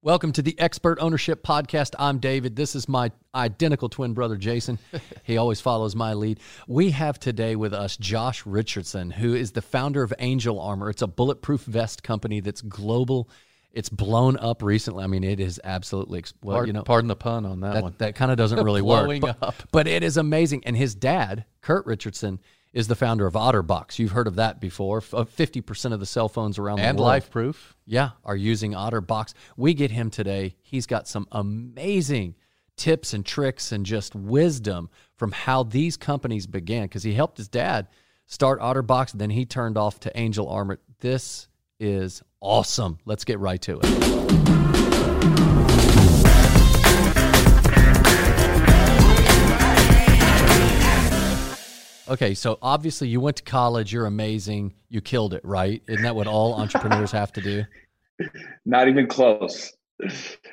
Welcome to the Expert Ownership Podcast. I'm David. This is my identical twin brother, Jason. he always follows my lead. We have today with us Josh Richardson, who is the founder of Angel Armor. It's a bulletproof vest company that's global. It's blown up recently. I mean, it is absolutely well. Pardon, you know, pardon the pun on that, that, one. that kind of doesn't really work. Blowing But, up. but it is amazing. And his dad, Kurt Richardson, is the founder of OtterBox. You've heard of that before. Uh, Fifty percent of the cell phones around and the world, LifeProof. yeah, are using OtterBox. We get him today. He's got some amazing tips and tricks and just wisdom from how these companies began. Because he helped his dad start OtterBox, then he turned off to Angel Armor. This is awesome. Let's get right to it. Okay, so obviously you went to college, you're amazing, you killed it, right? Isn't that what all entrepreneurs have to do? Not even close.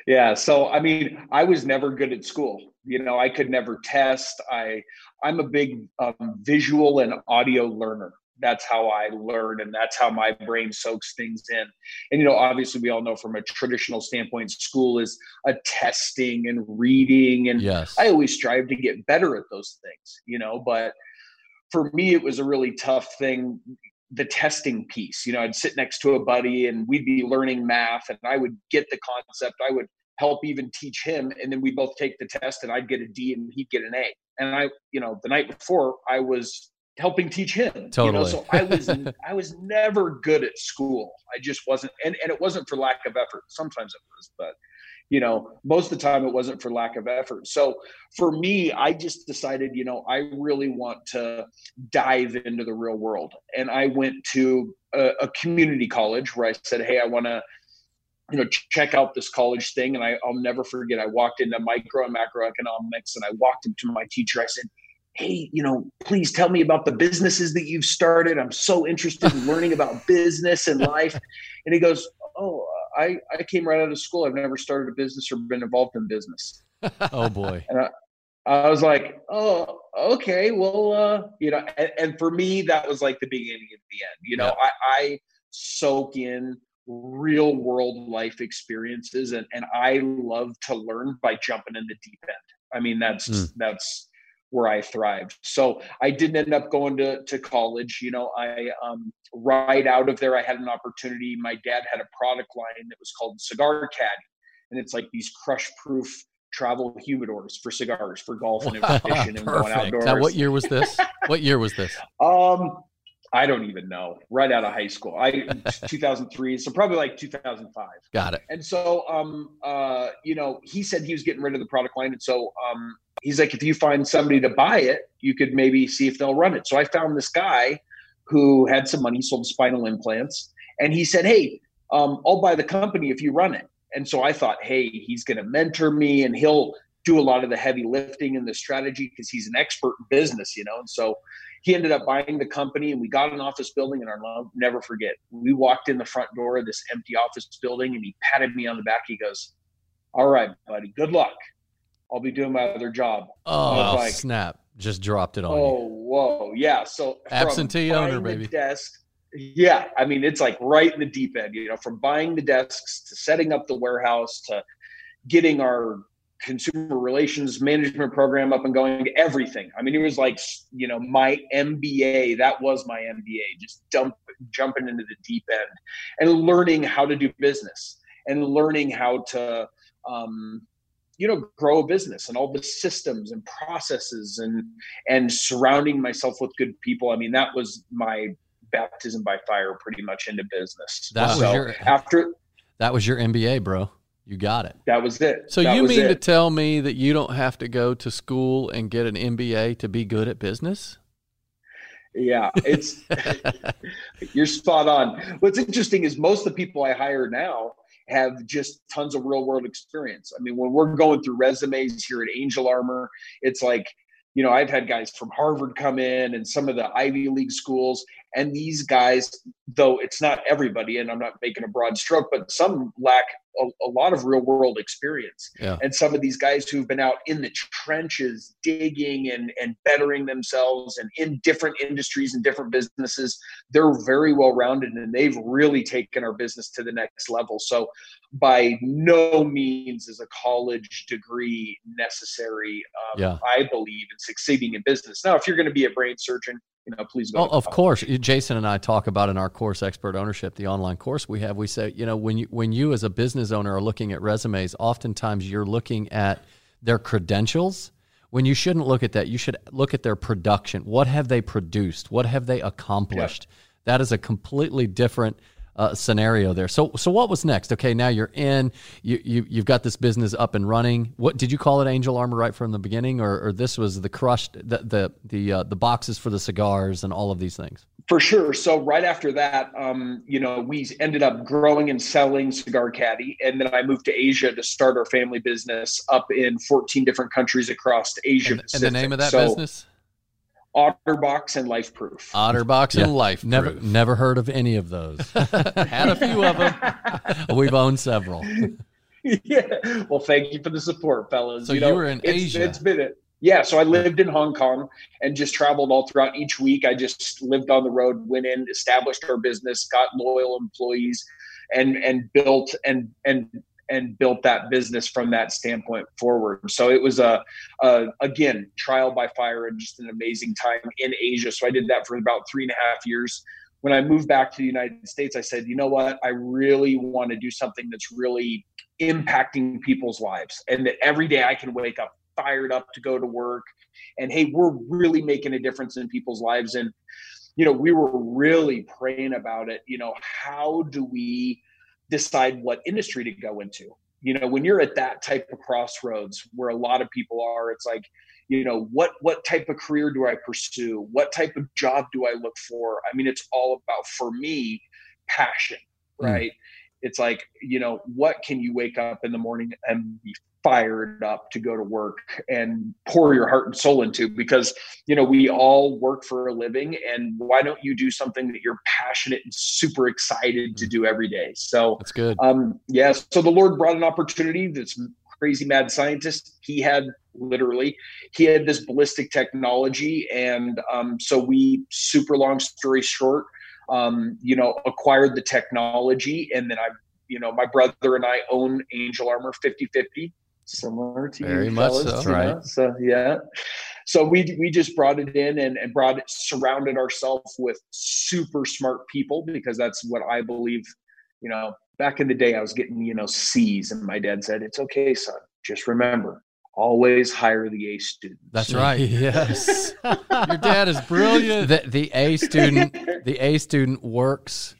Yeah. So I mean, I was never good at school. You know, I could never test. I I'm a big um, visual and audio learner. That's how I learn, and that's how my brain soaks things in. And you know, obviously, we all know from a traditional standpoint, school is a testing and reading, and Yes. I always strive to get better at those things. You know, but for me, it was a really tough thing the testing piece. You know, I'd sit next to a buddy and we'd be learning math and I would get the concept. I would help even teach him. And then we both take the test and I'd get a D and he'd get an A. And I, you know, the night before I was helping teach him. You know, Totally. so I was I was never good at school. I just wasn't and, and it wasn't for lack of effort. Sometimes it was, but you know, most of the time it wasn't for lack of effort. So for me, I just decided, you know, I really want to dive into the real world. And I went to a, a community college where I said, Hey, I want to, you know, check out this college thing. And I, I'll never forget, I walked into micro and macroeconomics and I walked up to my teacher. I said, Hey, you know, please tell me about the businesses that you've started. I'm so interested in learning about business and life. And he goes, I, I came right out of school. I've never started a business or been involved in business. Oh boy. And I I was like, oh, okay, well, uh, you know, and, and for me, that was like the beginning of the end. You know, I, I soak in real world life experiences, and and I love to learn by jumping in the deep end. I mean, that's Mm. that's where I thrived. So I didn't end up going to to college. You know, I um, right out of there, I had an opportunity. My dad had a product line that was called Cigar Caddy, and it's like these crush proof travel humidors for cigars for golf and Wow, fishing and going outdoors. Now, what year was this? what year was this? Um, I don't even know. Right out of high school, I 2003, so probably like 2005. Got it. And so, um, uh, you know, he said he was getting rid of the product line, and so um, he's like, if you find somebody to buy it, you could maybe see if they'll run it. So I found this guy who had some money, sold spinal implants, and he said, hey, um, I'll buy the company if you run it. And so I thought, hey, he's going to mentor me, and he'll do a lot of the heavy lifting and the strategy because he's an expert in business, you know. And so he ended up buying the company and we got an office building and I'll never forget. We walked in the front door of this empty office building and he patted me on the back. He goes, All right, buddy, good luck. I'll be doing my other job. Oh, like, snap. Just dropped it on Oh, you. whoa. Yeah. So from Absentee owner, baby. the Desk. Yeah. I mean, it's like right in the deep end, you know, from buying the desks to setting up the warehouse to getting our consumer relations management program up and going everything. I mean it was like you know my mba that was my mba just dump, jumping into the deep end and learning how to do business and learning how to um, you know grow a business and all the systems and processes and and surrounding myself with good people. I mean that was my baptism by fire pretty much into business. That was your- after That was your MBA, bro. You got it. that was it So That you mean to tell me that you don't have to go to school and get an MBA to be good at business? Yeah, it's you're spot on. What's interesting is most of the people I hire now have just tons of real world experience. I mean, when we're going through resumes here at Angel Armor, it's like, you know, I've had guys from Harvard come in and some of the Ivy League schools, and these guys though it's not everybody and i'm not making a broad stroke but some lack a, a, lot of real world experience yeah. and some of these guys who've been out in the trenches digging and and bettering themselves and in different industries and different businesses they're very well rounded and they've really taken our business to the next level so by no means is a college degree necessary um, yeah. i believe in succeeding in business now if you're going to be a brain surgeon you know, please go. Oh, of course, Jason and I talk about in our course, Expert Ownership, the online course we have. We say, you know, when you when you as a business owner are looking at resumes, oftentimes you're looking at their credentials. When you shouldn't look at that, you should look at their production. What have they produced? What have they accomplished? Yeah. That is a completely different uh, scenario there. So, so what was next? Okay, now you're in. You, you you've got this business up and running. What did you call it? Angel Armor right from the beginning, or, or this was the crushed the the the uh, the boxes for the cigars and all of these things. For sure. So right after that, um, you know, we ended up growing and selling Cigar Caddy, and then I moved to Asia to start our family business up in 14 different countries across Asia. And, and the name of that so, business? Otterbox and LifeProof. Otterbox yeah. and Life Never, never heard of any of those. Had a few of them. We've owned several. yeah. Well, thank you for the support, fellas. So you, know, you were in it's, Asia. It's been it. Yeah, so I lived in Hong Kong and just traveled all throughout each week. I just lived on the road, went in, established our business, got loyal employees, and and built and and and built that business from that standpoint forward. So it was a, a, again trial by fire and just an amazing time in Asia. So I did that for about three and a half years. When I moved back to the United States, I said, you know what, I really want to do something that's really impacting people's lives, and that every day I can wake up fired up to go to work, and hey, we're really making a difference in people's lives. And you know, we were really praying about it. You know, how do we decide what industry to go into. You know, when you're at that type of crossroads where a lot of people are, it's like, you know, what what type of career do I pursue? What type of job do I look for? I mean, it's all about for me passion, hmm. right? Mm. It's like, you know, what can you wake up in the morning and be fired up to go to work and pour your heart and soul into because you know we all work for a living and why don't you do something that you're passionate and super excited to do every day? So that's good. um yes yeah, so the lord brought an opportunity. This crazy mad scientist he had literally he had this ballistic technology and um, so we super long story short um, you know acquired the technology and then i you know my brother and i own angel armor 50 50 similar to Very you much fellas, so. Right. Know? So yeah. So we we just brought it in and, and brought it surrounded ourselves with super smart people because that's what I believe, you know, back in the day I was getting, you know, C's and my dad said, It's okay, son. Just remember, always hire the A student. That's right. yes. Your dad is brilliant. The, the A student, the A student works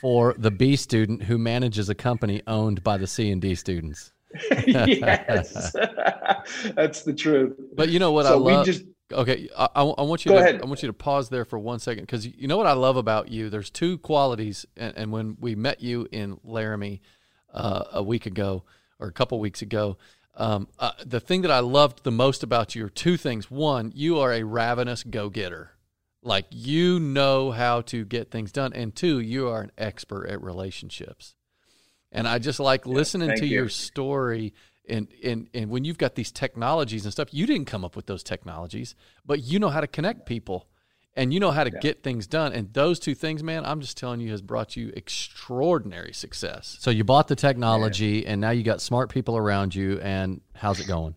for the B student who manages a company owned by the C and D students. yes, that's the truth. But you know what so I love. Just, okay, I, I, want you. to, ahead. I want you to pause there for one second because you know what I love about you. There's two qualities, and, and when we met you in Laramie uh, a week ago or a couple weeks ago, um, uh, the thing that I loved the most about you are two things. One, you are a ravenous go-getter. Like you know how to get things done, and two, you are an expert at relationships. And I just like listening to you. your story and, and and when you've got these technologies and stuff, you didn't come up with those technologies, but you know how to connect people and you know how to yeah. get things done. And those two things, man, I'm just telling you, has brought you extraordinary success. So you bought the technology, yeah. and now you got smart people around you. And how's it going?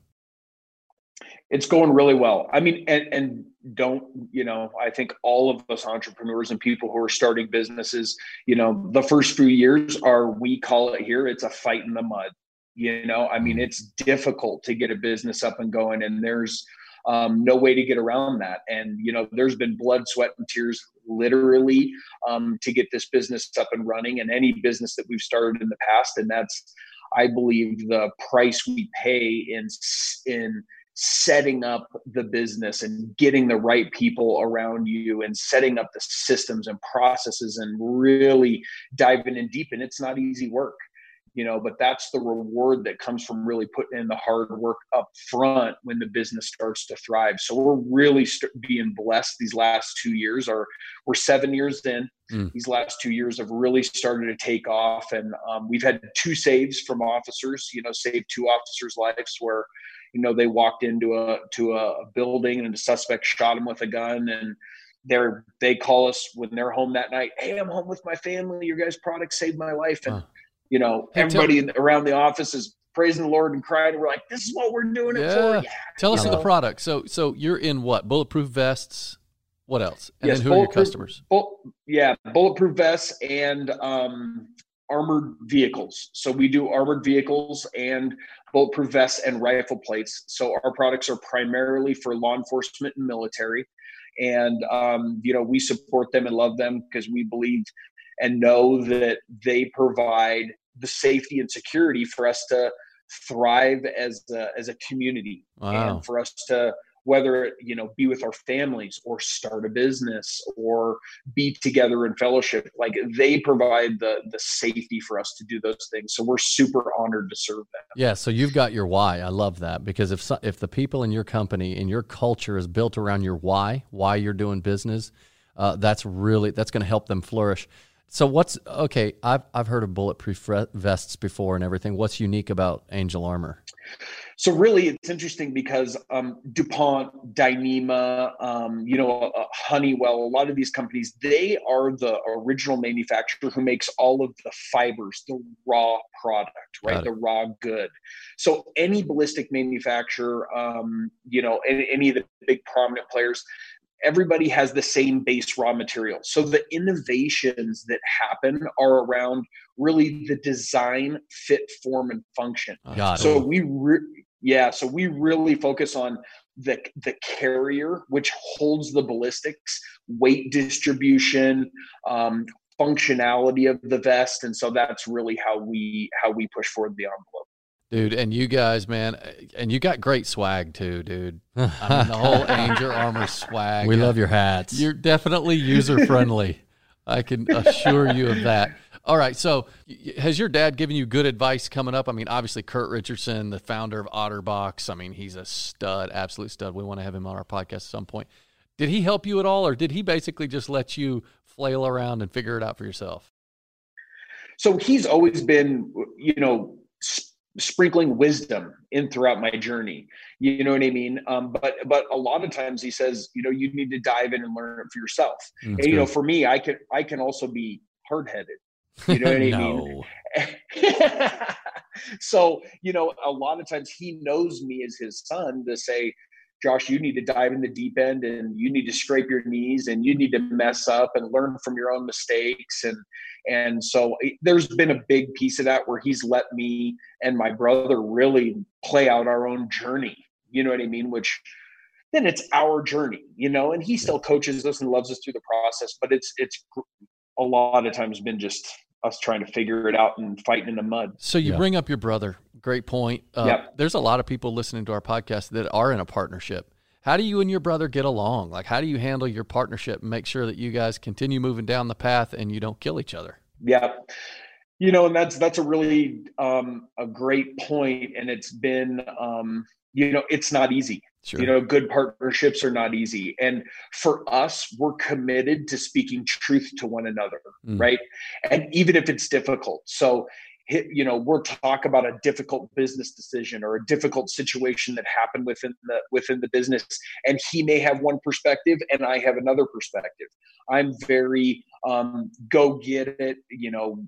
It's going really well. I mean, and and don't you know i think all of us entrepreneurs and people who are starting businesses you know the first few years are we call it here it's a fight in the mud. You know i mean it's difficult to get a business up and going and there's um, no way to get around that. And you know there's been blood sweat and tears literally um, to get this business up and running and any business that we've started in the past. And that's i believe the price we pay in in setting up the business and getting the right people around you and setting up the systems and processes and really diving in deep. And it's not easy work you know but that's the reward that comes from really putting in the hard work up front when the business starts to thrive. So we're really st- being blessed. These last two years are we're seven years in. Mm. these last two years have really started to take off. And um, we've had two saves from officers you know saved two officers lives where you know they walked into a to a building and a suspect shot him with a gun and they're they call us when they're home that night hey i'm home with my family. Your guys product saved my life. And you know hey, everybody tell- around the office is praising the lord and crying. And we're like this is what we're doing it for. Yeah. Tell us of the product. So so you're in what? Bulletproof vests? What else? And yes, then who are your customers? bull, yeah bulletproof vests and um armored vehicles. So we do armored vehicles and bulletproof vests and rifle plates so our products are primarily for law enforcement and military and um, you know we support them and love them because we believe and know that they provide the safety and security for us to thrive as a, as a community wow. and for us to whether it you know be with our families or start a business or be together in fellowship like they provide the the safety for us to do those things. So we're super honored to serve them. Yeah so you've got your why. I love that because if if the people in your company and your culture is built around your why why you're doing business uh, that's really that's going to help them flourish. So what's okay i've i've heard of bulletproof vests before and everything. What's unique about angel armor so really, it's interesting because um, DuPont, Dyneema, um, you know, uh, Honeywell, a lot of these companies, they are the original manufacturer who makes all of the fibers, the raw product, right? The raw good. So any ballistic manufacturer, um, you know, any, any of the big prominent players, everybody has the same base raw material. So the innovations that happen are around really the design, fit, form, and function. Got so it. we, re- yeah, so we really focus on the the carrier, which holds the ballistics, weight distribution, um, functionality of the vest, and so that's really how we how we push forward the envelope. Dude, and you guys, man, and you got great swag too, dude. I mean, the whole Angel Armor swag. We love your hats. You're definitely user friendly. I can assure you of that. All right. So, has your dad given you good advice coming up? I mean, obviously, Kurt Richardson, the founder of OtterBox. I mean, he's a stud, absolute stud. We want to have him on our podcast at some point. Did he help you at all, or did he basically just let you flail around and figure it out for yourself? So he's always been, you know, sprinkling wisdom in throughout my journey you know what i mean um, but but a lot of times he says you know you need to dive in and learn it for yourself That's and you good. know for me i can i can also be hard-headed you know what i mean so you know a lot of times he knows me as his son to say Josh, you need to dive in the deep end and you need to scrape your knees and you need to mess up and learn from your own mistakes. And and so it, there's been a big piece of that where he's let me and my brother really play out our own journey. You know what I mean? Which then it's our journey, you know, and he still coaches us and loves us through the process, but it's it's a lot of times been just us trying to figure it out and fighting in the mud. So you yeah. bring up your brother. Great point. Uh, yep. There's a lot of people listening to our podcast that are in a partnership. How do you and your brother get along? Like, how do you handle your partnership and make sure that you guys continue moving down the path and you don't kill each other? Yeah. You know, and that's that's a really um, a great point, and it's been um, you know it's not easy. Sure. You know, good partnerships are not easy. And for us, we're committed to speaking truth to one another, mm. right? And even if it's difficult. So, you know, we're talk about a difficult business decision or a difficult situation that happened within the within the business, and he may have one perspective and I have another perspective. I'm very um, go get it, you know,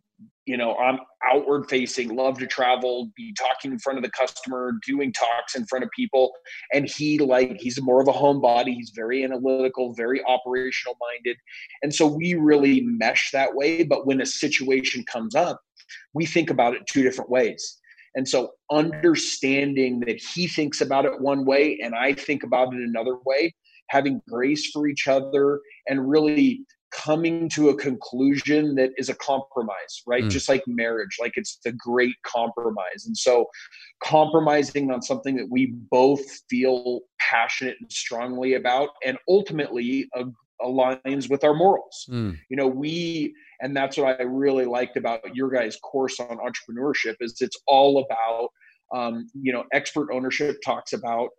you know i'm outward facing love to travel be talking in front of the customer doing talks in front of people and he like he's more of a homebody he's very analytical very operational minded and so we really mesh that way but when a situation comes up we think about it two different ways and so understanding that he thinks about it one way and i think about it another way having grace for each other and really coming to a conclusion that is a compromise, right? Mm. Just like marriage, like it's the great compromise. And so, compromising on something that we both feel passionate and strongly about, and ultimately aligns with our morals. Mm. You know, we and that's what I really liked about your guys' course on entrepreneurship is it's all about um, you know expert ownership talks about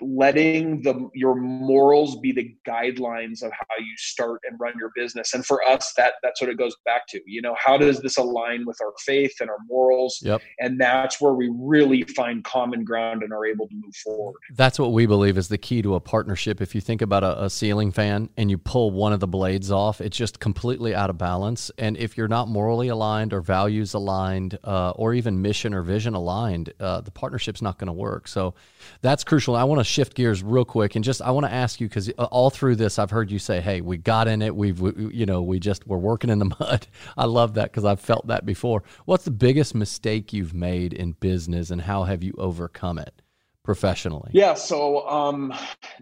letting the your morals be the guidelines of how you start and run your business and for us that that's what it goes back to you know how does this align with our faith and our morals Yep. and that's where we really find common ground and are able to move forward That's what we believe is the key to a partnership. If you think about a, a ceiling fan and you pull one of the blades off, it's just completely out of balance. And if you're not morally aligned or values aligned uh, or even mission or vision aligned, uh, the partnership's not going to work. So that's crucial. I want to shift gears real quick and just I want to ask you because all through this I've heard you say, "Hey, we got in it. We've we, you know we just we're working in the mud." I love that because I've felt that before. What's the biggest mistake you've made in business, and how have you overcome it? professionally? Yeah, so um,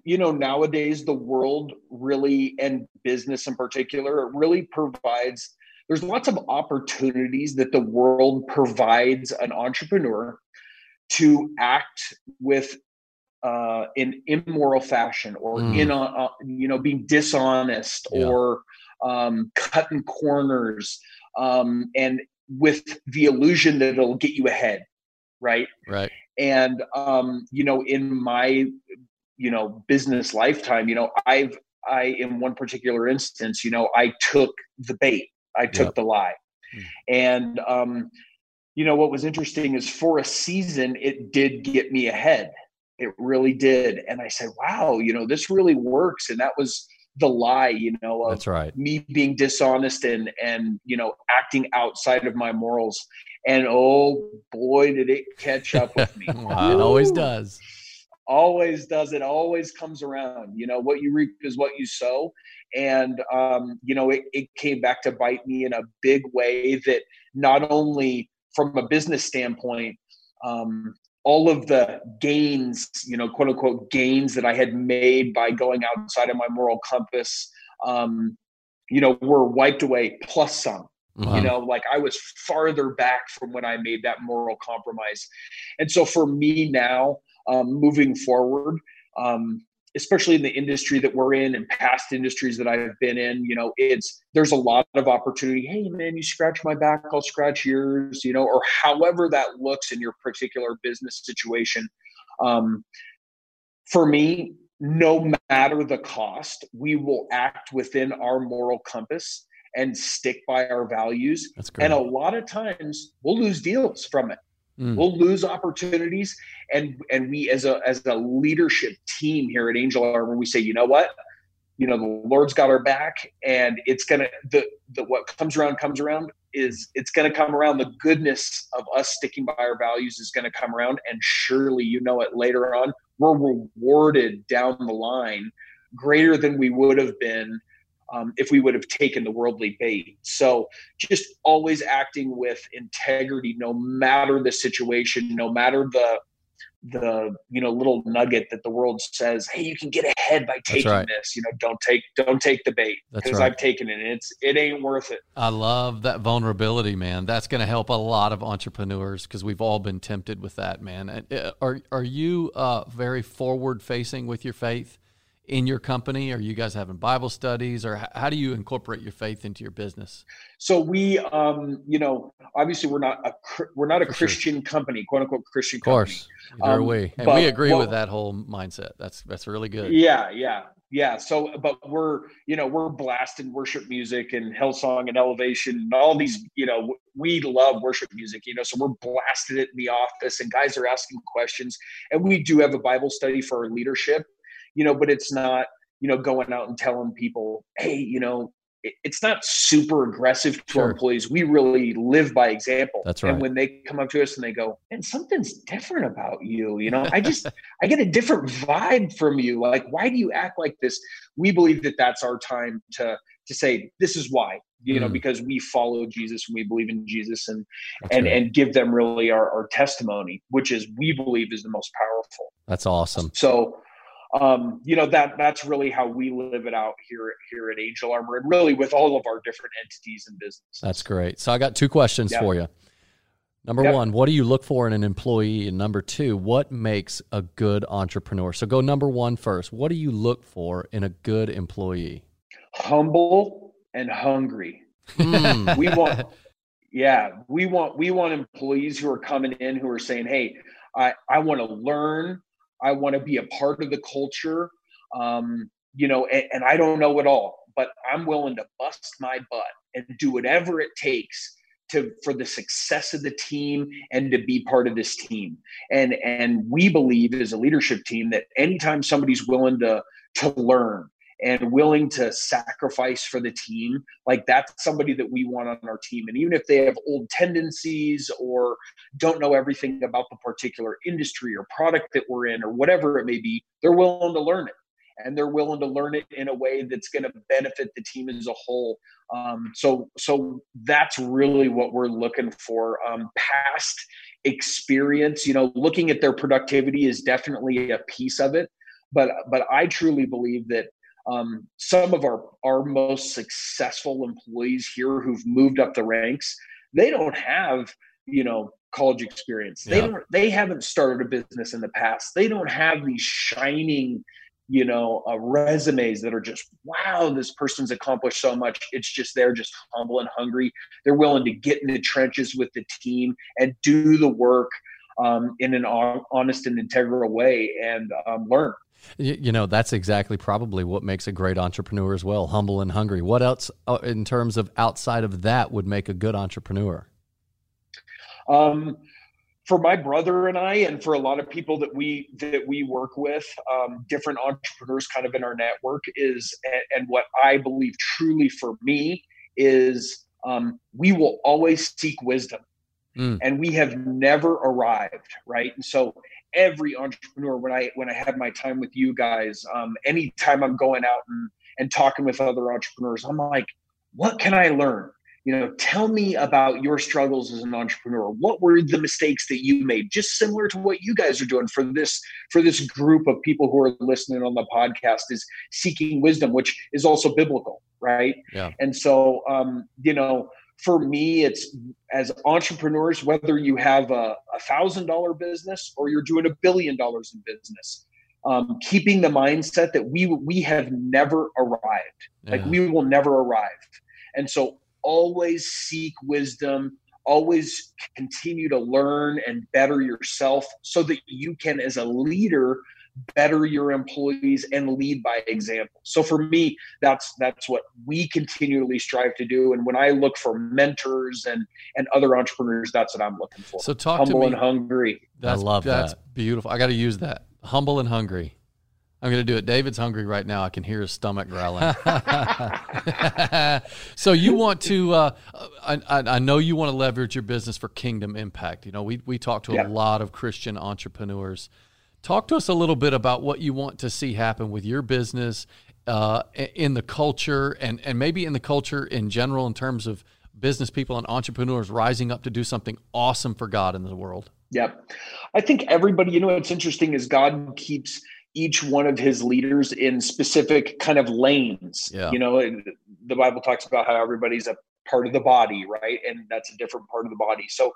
you know, nowadays the world really and business in particular, it really provides there's lots of opportunities that the world provides an entrepreneur to act with uh, in immoral fashion or Mm. in a, uh, you know being dishonest Yeah. or um, cutting corners um, and with the illusion that it'll get you ahead, right? Right. and um, you know in my you know business lifetime you know i've i in one particular instance you know i took the bait i took Yep. the lie Mm. and um you know what was interesting is for a season it did get me ahead it really did. And i said wow you know this really works. And that was the lie you know of That's right. me being dishonest and and you know acting outside of my morals. And oh boy did it catch up with me. It always does. always does. It always comes around. You know what you reap is what you sow. And um, you know it, it came back to bite me in a big way that not only from a business standpoint um, all of the gains you know quote unquote gains that i had made by going outside of my moral compass um, you know were wiped away plus some Mhm. you know like i was farther back from when i made that moral compromise and so for me now um, moving forward um, especially in the industry that we're in and past industries that i've been in you know it's there's a lot of opportunity. Hey man you scratch my back i'll scratch yours you know or however that looks in your particular business situation. Um, for me no matter the cost we will act within our moral compass and stick by our values. That's great. and a lot of times we'll lose deals from it Mm. we'll lose opportunities and and we as a as a leadership team here at angel armor we say you know what you know the lord's got our back and it's gonna the the what comes around comes around is it's gonna come around the goodness of us sticking by our values is gonna come around and surely you know it later on we're rewarded down the line greater than we would have been um, if we would have taken the worldly bait. So just always acting with integrity, no matter the situation, no matter the the you know little nugget that the world says, hey, you can get ahead by taking right. this. You know, don't take don't take the bait because right. I've taken it. And it's it ain't worth it. I love that vulnerability, man. That's going to help a lot of entrepreneurs because we've all been tempted with that, man. Uh, Are are you uh, very forward facing with your faith in your company? Are you guys having Bible studies, or how do you incorporate your faith into your business? So we, um, you know, obviously we're not a we're not a For sure. Christian company, quote unquote Christian Of course, there Um, we, and but we agree what- with that whole mindset. That's that's really good. Yeah, yeah, yeah. So, but we're you know we're blasting worship music and Hillsong and Elevation and all these. You know, we love worship music. You know, so we're blasting it in the office, and guys are asking questions, and we do have a Bible study for our leadership. You know, but it's not you know going out and telling people, hey, you know. it- It's not super aggressive to Sure. our employees. We really live by example. That's right. And when they come up to us and they go, "And something's different about you," you know, I just I get a different vibe from you. Like, why do you act like this? We believe that that's our time to to say this is why. You know, Mm. because we follow Jesus and we believe in Jesus, and That's, and and give them really our, our testimony, which is we believe is the most powerful. that's awesome. So, um, you know that that's really how we live it out here here at Angel Armor, and really with all of our different entities and businesses. That's great. So I got two questions Yep. for you. Number Yep. one, what do you look for in an employee? And number two, what makes a good entrepreneur? So go number one first. What do you look for in a good employee? humble and hungry. Mm. we want, yeah, we want we want employees who are coming in who are saying, "Hey, I I want to learn. I want to be a part of the culture. Um, you know, and, and I don't know it all, but I'm willing to bust my butt and do whatever it takes to for the success of the team and to be part of this team and and we believe as a leadership team that anytime somebody's willing to to learn and willing to sacrifice for the team like that's somebody that we want on our team and even if they have old tendencies or don't know everything about the particular industry or product that we're in or whatever it may be they're willing to learn it and they're willing to learn it in a way that's going to benefit the team as a whole. Um, so, so that's really what we're looking for. Um, past experience, you know, looking at their productivity is definitely a piece of it, but but I truly believe that um, some of our our most successful employees here who've moved up the ranks, they don't have you know college experience. They yeah. don't. They haven't started a business in the past. They don't have these shining you know uh, resumes that are just wow this person's accomplished so much it's just they're just humble and hungry they're willing to get in the trenches with the team and do the work um, in an honest and integral way and um, learn you know that's exactly probably what makes a great entrepreneur as well humble and hungry what else uh, in terms of outside of that would make a good entrepreneur um, for my brother and I, and for a lot of people that we that we work with, um, different entrepreneurs, kind of in our network, is and, and what I believe truly for me is um, we will always seek wisdom, mm. and we have never arrived, right? And so every entrepreneur, when I when I have my time with you guys, um, anytime I'm going out and and talking with other entrepreneurs, I'm like, what can I learn? you know tell me about your struggles as an entrepreneur what were the mistakes that you made just similar to what you guys are doing for this for this group of people who are listening on the podcast is seeking wisdom which is also biblical right yeah. and so um you know for me it's as entrepreneurs whether you have a thousand dollar business or you're doing a billion dollars in business um, keeping the mindset that we we have never arrived yeah. like we will never arrive and so always seek wisdom, always continue to learn and better yourself so that you can, as a leader, better your employees and lead by example. So for me, that's that's what we continually strive to do. And when I look for mentors and and other entrepreneurs, that's what I'm looking for. So talk humble to me. and hungry. That's, I love that's that. beautiful. I got to use that. Humble and hungry. I'm going to do it. David's hungry right now. I can hear his stomach growling. so you want to? Uh, I, I, know you want to leverage your business for kingdom impact. You know, we we talk to yeah. a lot of Christian entrepreneurs. Talk to us a little bit about what you want to see happen with your business uh, in the culture, and and maybe in the culture in general, in terms of business people and entrepreneurs rising up to do something awesome for God in the world. Yep, I think everybody. You know, what's interesting is God keeps each one of his leaders in specific kind of lanes. Yeah. You know, the Bible talks about how everybody's a part of the body, right? And that's a different part of the body. So,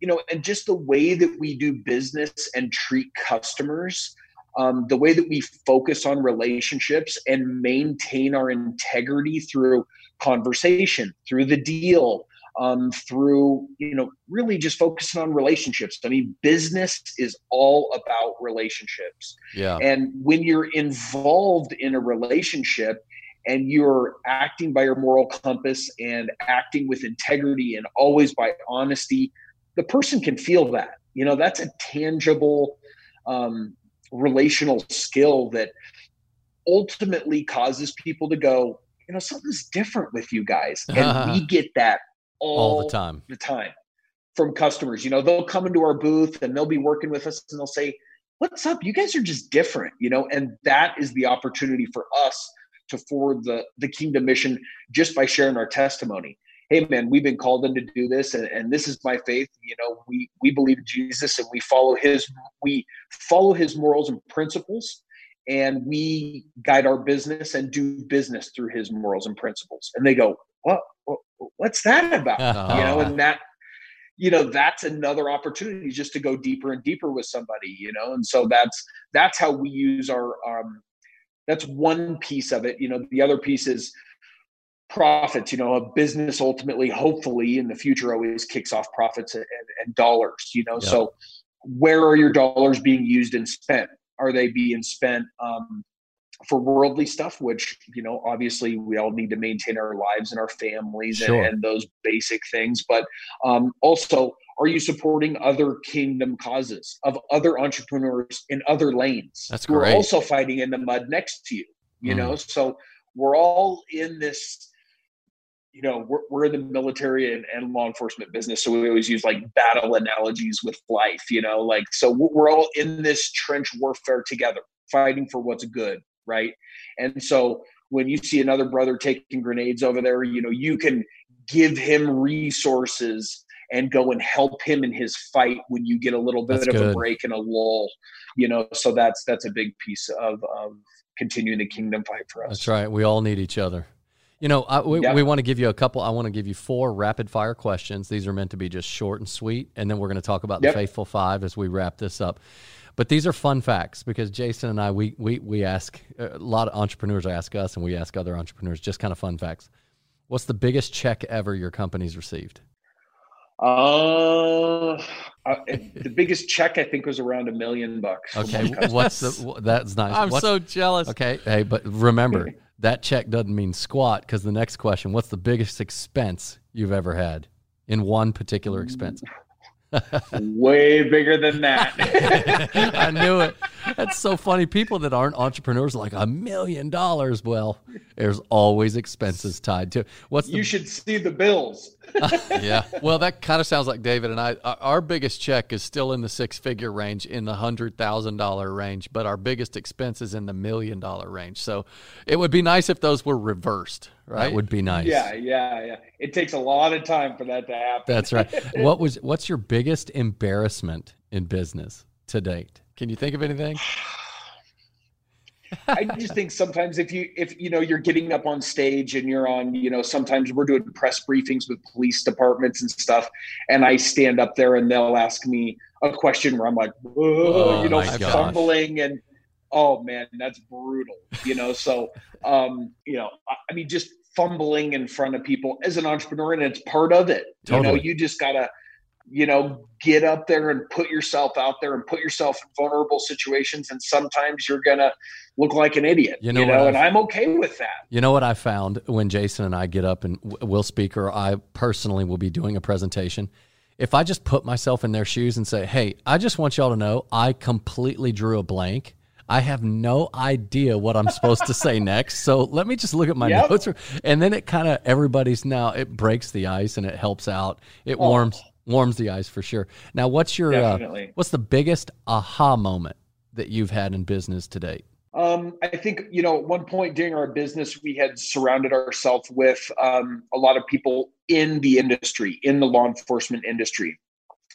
you know, and just the way that we do business and treat customers, um, the way that we focus on relationships and maintain our integrity through conversation, through the deal, um, through you know really just focusing on relationships. I mean business is all about relationships. Yeah. And when you're involved in a relationship and you're acting by your moral compass and acting with integrity and always by honesty the person can feel that you know that's a tangible um, relational skill that ultimately causes people to go you know something's different with you guys and we get that all, all the time. The time from customers. You know, they'll come into our booth and they'll be working with us and they'll say, What's up? You guys are just different, you know, and that is the opportunity for us to forward the the kingdom mission just by sharing our testimony. Hey man, we've been called in to do this and, and this is my faith. You know, we we believe in Jesus and we follow his we follow his morals and principles and we guide our business and do business through his morals and principles. And they go, What what's that about? You know, and that, you know, that's another opportunity just to go deeper and deeper with somebody, you know, and so that's that's how we use our um that's one piece of it. You know, the other piece is profits you know a business ultimately hopefully in the future always kicks off profits and, and dollars you know so where are your dollars being used and spent are they being spent um, for worldly stuff which you know obviously we all need to maintain our lives and our families sure. and, and, those basic things but um, also are you supporting other kingdom causes of other entrepreneurs in other lanes That's who great. are also fighting in the mud next to you you mm. know so we're all in this you know we're, we're in the military and, and, law enforcement business so we always use like battle analogies with life you know like so we're all in this trench warfare together fighting for what's good right? And so when you see another brother taking grenades over there you know you can give him resources and go and help him in his fight when you get a little bit that's of good. a break and a lull you know so that's that's a big piece of of continuing the kingdom fight for us. That's right. We all need each other you know, I, we, we want to give you a couple. I want to give you four rapid fire questions. These are meant to be just short and sweet, and then we're going to talk about yep. the faithful five as we wrap this up. But these are fun facts because Jason and I we we we ask a lot of entrepreneurs ask us, and we ask other entrepreneurs just kind of fun facts. What's the biggest check ever your company's received? Uh, uh, the biggest check I think was around a million bucks. Okay, what's the? That's nice. I'm what's, so jealous. Okay, hey, but remember that check doesn't mean squat because the next question: What's the biggest expense you've ever had in one particular expense? Way bigger than that. I knew it. That's so funny. People that aren't entrepreneurs are like a million dollars. Well, there's always expenses tied to it. What's the... you should see the bills. yeah. Well, that kind of sounds like David and I. Uh, our biggest check is still in the six figure range, in the hundred thousand dollar range, but our biggest expense is in the million dollar range. So it would be nice if those were reversed, right? That would be nice. Yeah, yeah, yeah. It takes a lot of time for that to happen. That's right. what was what's your biggest embarrassment in business to date? Can you think of anything? I just think sometimes if you if you know you're getting up on stage and you're on you know sometimes we're doing press briefings with police departments and stuff and I stand up there and they'll ask me a question where I'm like oh, you know fumbling gosh. and oh man that's brutal you know so um you know I, I mean just fumbling in front of people as an entrepreneur and it's part of it totally. you know you just gotta you know, get up there and put yourself out there and put yourself in vulnerable situations. And sometimes you're going to look like an idiot, you know, you know and I'm okay with that. You know what I found when Jason and I get up and we'll speak, or I personally will be doing a presentation. If I just put myself in their shoes and say, Hey, I just want y'all to know I completely drew a blank. I have no idea what I'm supposed to say next. So let me just look at my yep. notes. And then it kind of, everybody's now, it breaks the ice and it helps out. It oh. warms warms the eyes for sure. Now, what's your uh, what's the biggest aha moment that you've had in business to date? Um, I think you know at one point during our business, we had surrounded ourselves with um, a lot of people in the industry, in the law enforcement industry,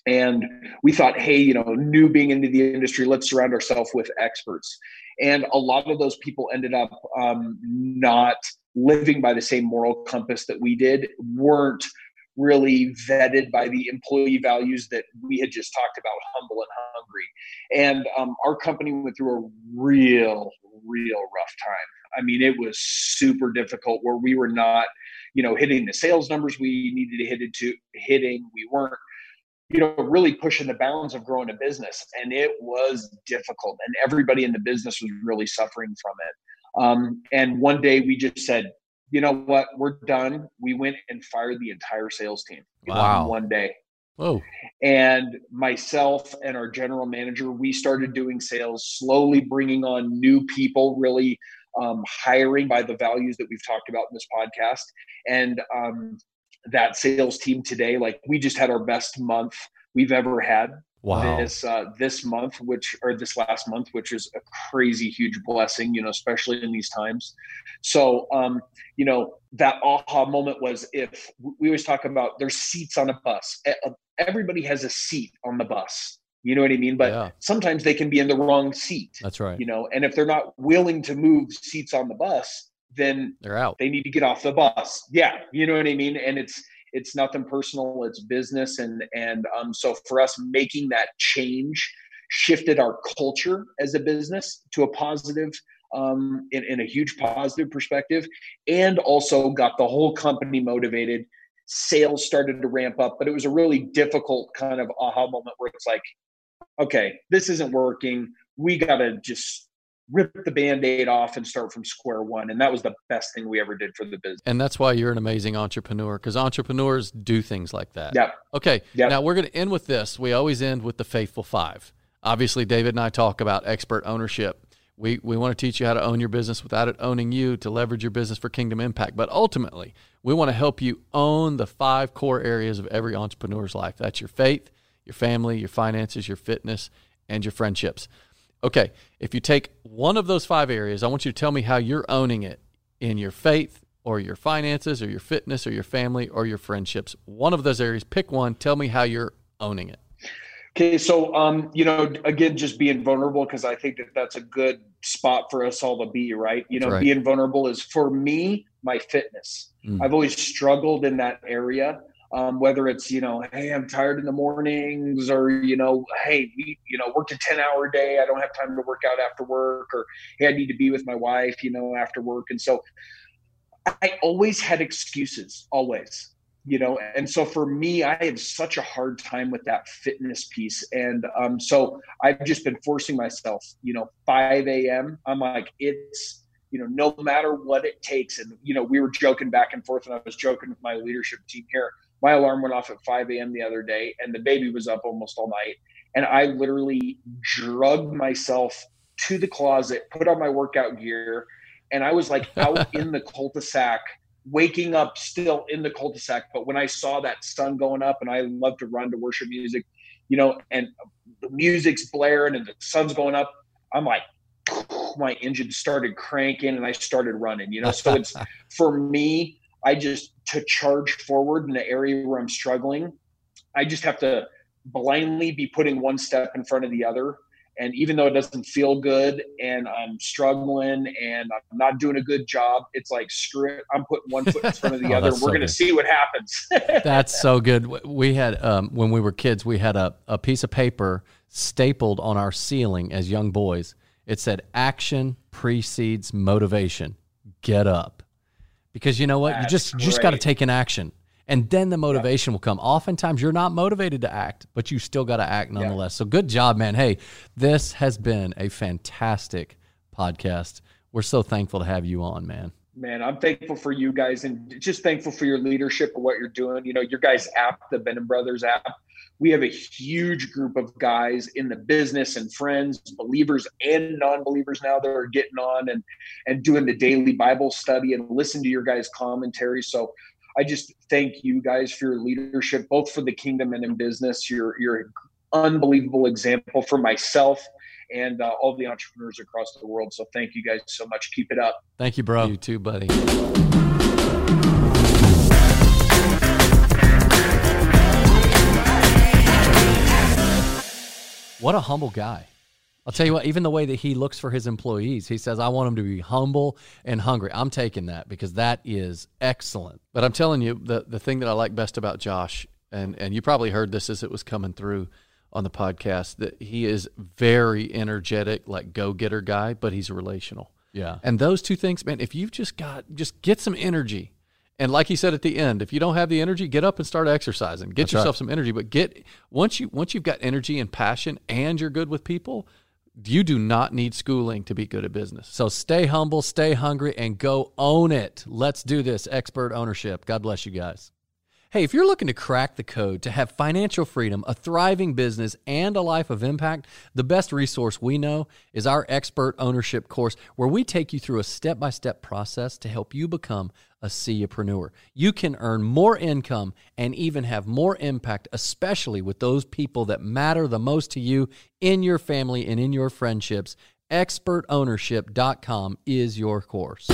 and we thought, hey, you know, new being into the industry, let's surround ourselves with experts. And a lot of those people ended up um, not living by the same moral compass that we did, weren't really vetted by the employee values that we had just talked about humble and hungry. And um, our company went through a real real rough time. I mean it was super difficult where we were not you know hitting the sales numbers we needed to hit it to hitting. We weren't you know really pushing the bounds of growing a business and it was difficult and everybody in the business was really suffering from it. Um, and one day we just said you know what? We're done. We went and fired the entire sales team. Wow. one day. Oh. And myself and our general manager, we started doing sales, slowly bringing on new people, really um, hiring by the values that we've talked about in this podcast. And um, that sales team today, like we just had our best month we've ever had wow. this uh, this month, which or this last month, which is a crazy huge blessing, you know, especially in these times. So, um, you know, that aha moment was if we always talk about there's seats on a bus. Everybody has a seat on the bus. You know what I mean? But yeah. sometimes they can be in the wrong seat. That's right. You know, and if they're not willing to move seats on the bus, then they're out. They need to get off the bus. Yeah, you know what I mean. And it's it's nothing personal it's business and and um, so for us making that change shifted our culture as a business to a positive um, in, in a huge positive perspective, and also got the whole company motivated. Sales started to ramp up, but it was a really difficult kind of aha moment where it's like, okay, this isn't working. We got to just rip the band-aid off and start from square one and that was the best thing we ever did for the business. And that's why you're an amazing entrepreneur because entrepreneurs do things like that. Yeah okay yep. now we're going to end with this. We always end with the faithful five. Obviously david and i talk about expert ownership. We, we want to teach you how to own your business without it owning you to leverage your business for kingdom impact. But ultimately we want to help you own the five core areas of every entrepreneur's life. That's your faith your family your finances your fitness and your friendships Okay, if you take one of those five areas, I want you to tell me how you're owning it in your faith or your finances or your fitness or your family or your friendships. One of those areas, pick one, tell me how you're owning it. Okay, so um, you know, again, just being vulnerable because I think that that's a good spot for us all to be, right? You know, right. being vulnerable is for me my fitness. Mm. I've always struggled in that area um, whether it's you know hey i'm tired in the mornings or you know hey we, you know worked a 10 hour day i don't have time to work out after work or hey i need to be with my wife you know after work. And so i always had excuses always you know and so for me i have such a hard time with that fitness piece. And um, so i've just been forcing myself you know 5 a.m i'm like it's you know no matter what it takes. And you know we were joking back and forth and i was joking with my leadership team here my alarm went off at 5 a.m. the other day, and the baby was up almost all night. And I literally drugged myself to the closet, put on my workout gear, and I was like out in the cul-de-sac, waking up still in the cul-de-sac. But when I saw that sun going up, and I love to run to worship music, you know, and the music's blaring and the sun's going up, I'm like, my engine started cranking and I started running, you know. So it's for me, I just to charge forward in the area where I'm struggling, I just have to blindly be putting one step in front of the other. And even though it doesn't feel good and I'm struggling and I'm not doing a good job, it's like, screw it. I'm putting one foot in front of the oh, other. We're so going to see what happens. that's so good. We had, um, when we were kids, we had a, a piece of paper stapled on our ceiling as young boys. It said, action precedes motivation. Get up because you know what? That's you just you just got to take an action. And then the motivation will come. Oftentimes you're not motivated to act but you still got to act nonetheless. So good job man. Hey this has been a fantastic podcast. We're so thankful to have you on man man i'm thankful for you guys and just thankful for your leadership and what you're doing you know your guys app the Benham brothers app we have a huge group of guys in the business and friends, believers and non-believers now that are getting on and and doing the daily Bible study and listen to your guys' commentary. So I just thank you guys for your leadership, both for the kingdom and in business. You're you're an unbelievable example for myself and uh, all the entrepreneurs across the world. So thank you guys so much. Keep it up. Thank you, bro. You too, buddy. What a humble guy. I'll tell you what, even the way that he looks for his employees, he says, I want them to be humble and hungry. I'm taking that because that is excellent. But I'm telling you, the, the thing that I like best about Josh, and, and you probably heard this as it was coming through on the podcast, that he is very energetic, like go getter guy, but he's relational. Yeah. And those two things, man, if you've just got, just get some energy and like he said at the end, if you don't have the energy, get up and start exercising. Get That's yourself right. some energy. But get once you once you've got energy and passion and you're good with people, you do not need schooling to be good at business. So stay humble, stay hungry, and go own it. Let's do this. Expert ownership. God bless you guys. Hey, if you're looking to crack the code to have financial freedom, a thriving business, and a life of impact, the best resource we know is our expert ownership course, where we take you through a step by step process to help you become a CEOpreneur. You can earn more income and even have more impact, especially with those people that matter the most to you in your family and in your friendships. ExpertOwnership.com is your course.